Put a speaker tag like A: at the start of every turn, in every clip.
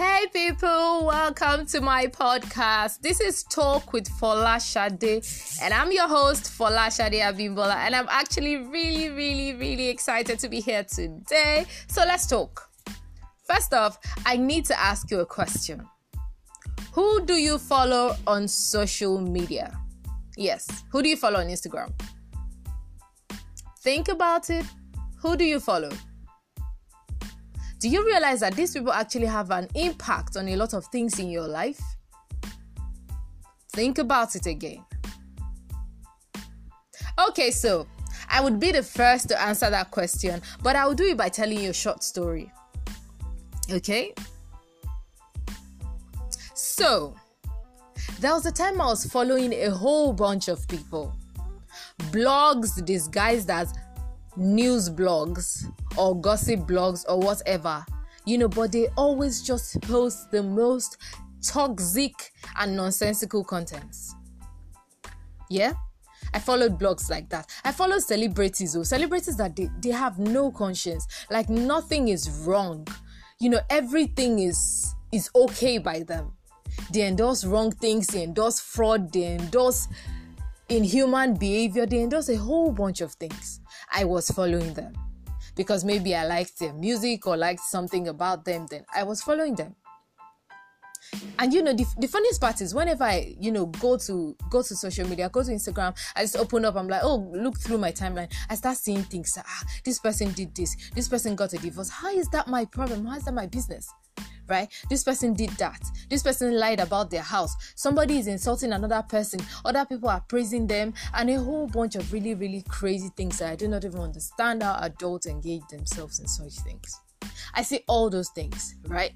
A: Hey people, welcome to my podcast. This is Talk with Folashade, and I'm your host Folashade Abimbola, and I'm actually really, really, really excited to be here today. So let's talk. First off, I need to ask you a question. Who do you follow on social media? Yes, who do you follow on Instagram? Think about it. Who do you follow? Do you realize that these people actually have an impact on a lot of things in your life? Think about it again. Okay, so I would be the first to answer that question, but I will do it by telling you a short story. Okay? So, there was a time I was following a whole bunch of people. Blogs disguised as news blogs or gossip blogs or whatever, you know, but they always just post the most toxic and nonsensical contents. Yeah? I followed blogs like that. I follow celebrities, oh, celebrities that they, they have no conscience. Like nothing is wrong. You know, everything is is okay by them. They endorse wrong things, they endorse fraud, they endorse inhuman behavior, they endorse a whole bunch of things. I was following them because maybe I liked their music or liked something about them, then I was following them. And you know, the, the funniest part is whenever I, you know, go to go to social media, go to Instagram, I just open up, I'm like, oh, look through my timeline. I start seeing things. Ah, this person did this, this person got a divorce. How is that my problem? How is that my business? Right? This person did that. This person lied about their house. Somebody is insulting another person. Other people are praising them, and a whole bunch of really, really crazy things that I do not even understand how adults engage themselves in such things. I see all those things, right?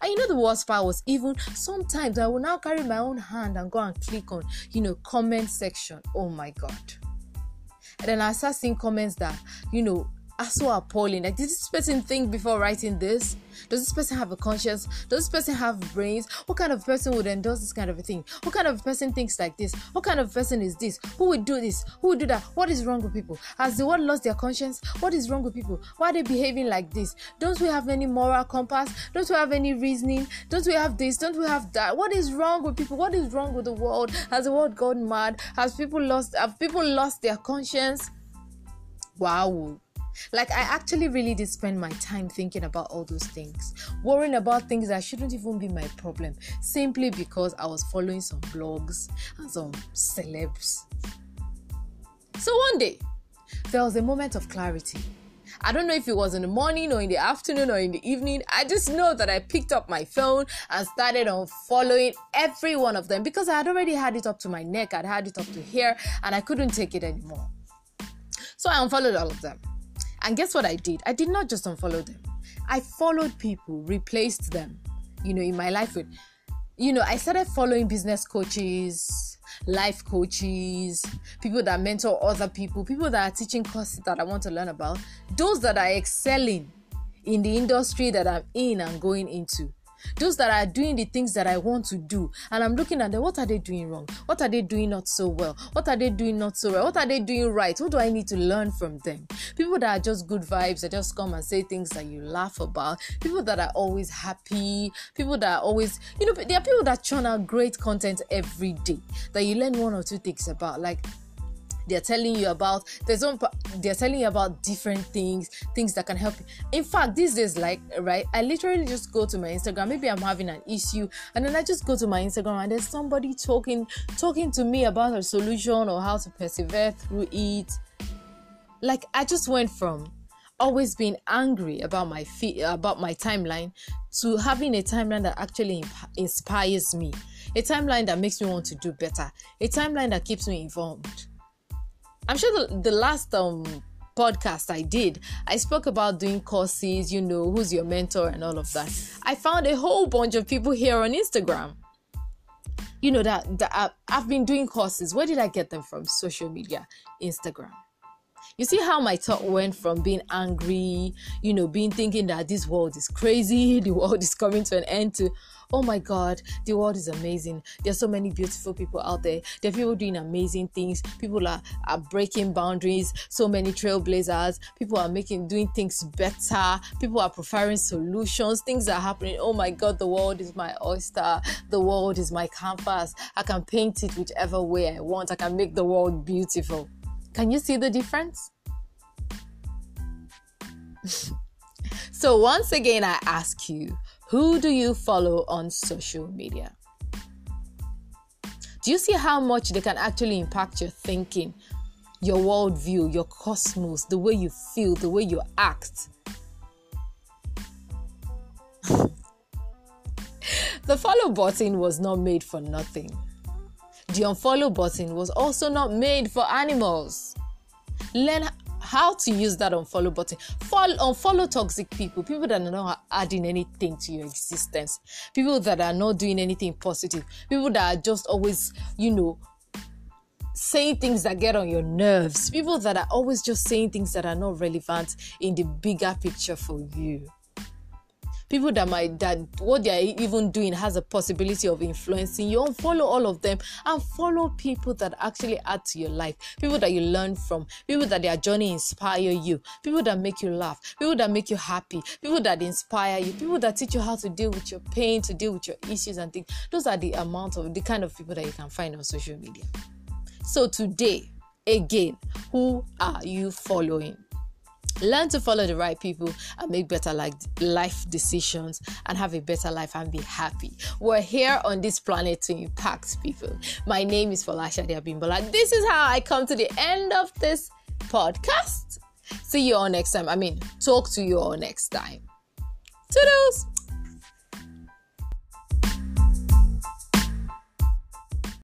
A: And you know the worst part was even sometimes I will now carry my own hand and go and click on, you know, comment section. Oh my god. And then I start seeing comments that, you know, are so appalling. Like, did this person think before writing this? Does this person have a conscience? Does this person have brains? What kind of person would endorse this kind of a thing? What kind of person thinks like this? What kind of person is this? Who would do this? Who would do that? What is wrong with people? Has the world lost their conscience? What is wrong with people? Why are they behaving like this? Don't we have any moral compass? Don't we have any reasoning? Don't we have this? Don't we have that? What is wrong with people? What is wrong with the world? Has the world gone mad? Has people lost? Have people lost their conscience? Wow like, I actually really did spend my time thinking about all those things, worrying about things that shouldn't even be my problem, simply because I was following some blogs and some celebs. So one day, there was a moment of clarity. I don't know if it was in the morning or in the afternoon or in the evening. I just know that I picked up my phone and started on following every one of them because I had already had it up to my neck, I'd had it up to here, and I couldn't take it anymore. So I unfollowed all of them. And guess what I did? I did not just unfollow them. I followed people, replaced them, you know, in my life with, you know, I started following business coaches, life coaches, people that mentor other people, people that are teaching courses that I want to learn about, those that are excelling in the industry that I'm in and going into those that are doing the things that I want to do, and I'm looking at them, what are they doing wrong? What are they doing not so well? What are they doing not so well? What are they doing right? What do I need to learn from them? People that are just good vibes, that just come and say things that you laugh about, people that are always happy, people that are always, you know, there are people that churn out great content every day that you learn one or two things about. Like they're telling you about there's one they're telling you about different things things that can help you. In fact these days like right i literally just go to my instagram. Maybe i'm having an issue and then i just go to my instagram and there's somebody talking talking to me about a solution or how to persevere through it. Like i just went from always being angry about my feet about my timeline to having a timeline that actually imp- inspires me. A timeline that makes me want to do better. A timeline that keeps me informed I'm sure the, the last um podcast I did, I spoke about doing courses, you know, who's your mentor and all of that. I found a whole bunch of people here on Instagram. You know that, that I've been doing courses. Where did I get them from? Social media, Instagram. You see how my talk went from being angry, you know, being thinking that this world is crazy, the world is coming to an end, to oh my god, the world is amazing. There's so many beautiful people out there. There are people doing amazing things. People are, are breaking boundaries. So many trailblazers. People are making doing things better. People are preferring solutions. Things are happening. Oh my god, the world is my oyster. The world is my canvas. I can paint it whichever way I want. I can make the world beautiful. Can you see the difference? so, once again, I ask you who do you follow on social media? Do you see how much they can actually impact your thinking, your worldview, your cosmos, the way you feel, the way you act? the follow button was not made for nothing. The unfollow button was also not made for animals. Learn how to use that unfollow button. Follow, unfollow toxic people, people that are not adding anything to your existence, people that are not doing anything positive, people that are just always, you know, saying things that get on your nerves, people that are always just saying things that are not relevant in the bigger picture for you people that might that what they are even doing has a possibility of influencing you. Unfollow all of them and follow people that actually add to your life. People that you learn from. People that their journey inspire you. People that make you laugh. People that make you happy. People that inspire you. People that teach you how to deal with your pain to deal with your issues and things. Those are the amount of the kind of people that you can find on social media. So today again who are you following learn to follow the right people and make better like life decisions and have a better life and be happy. We're here on this planet to impact people. My name is Folashade Abimbola. This is how I come to the end of this podcast. See you all next time. I mean talk to you all next time. Toodles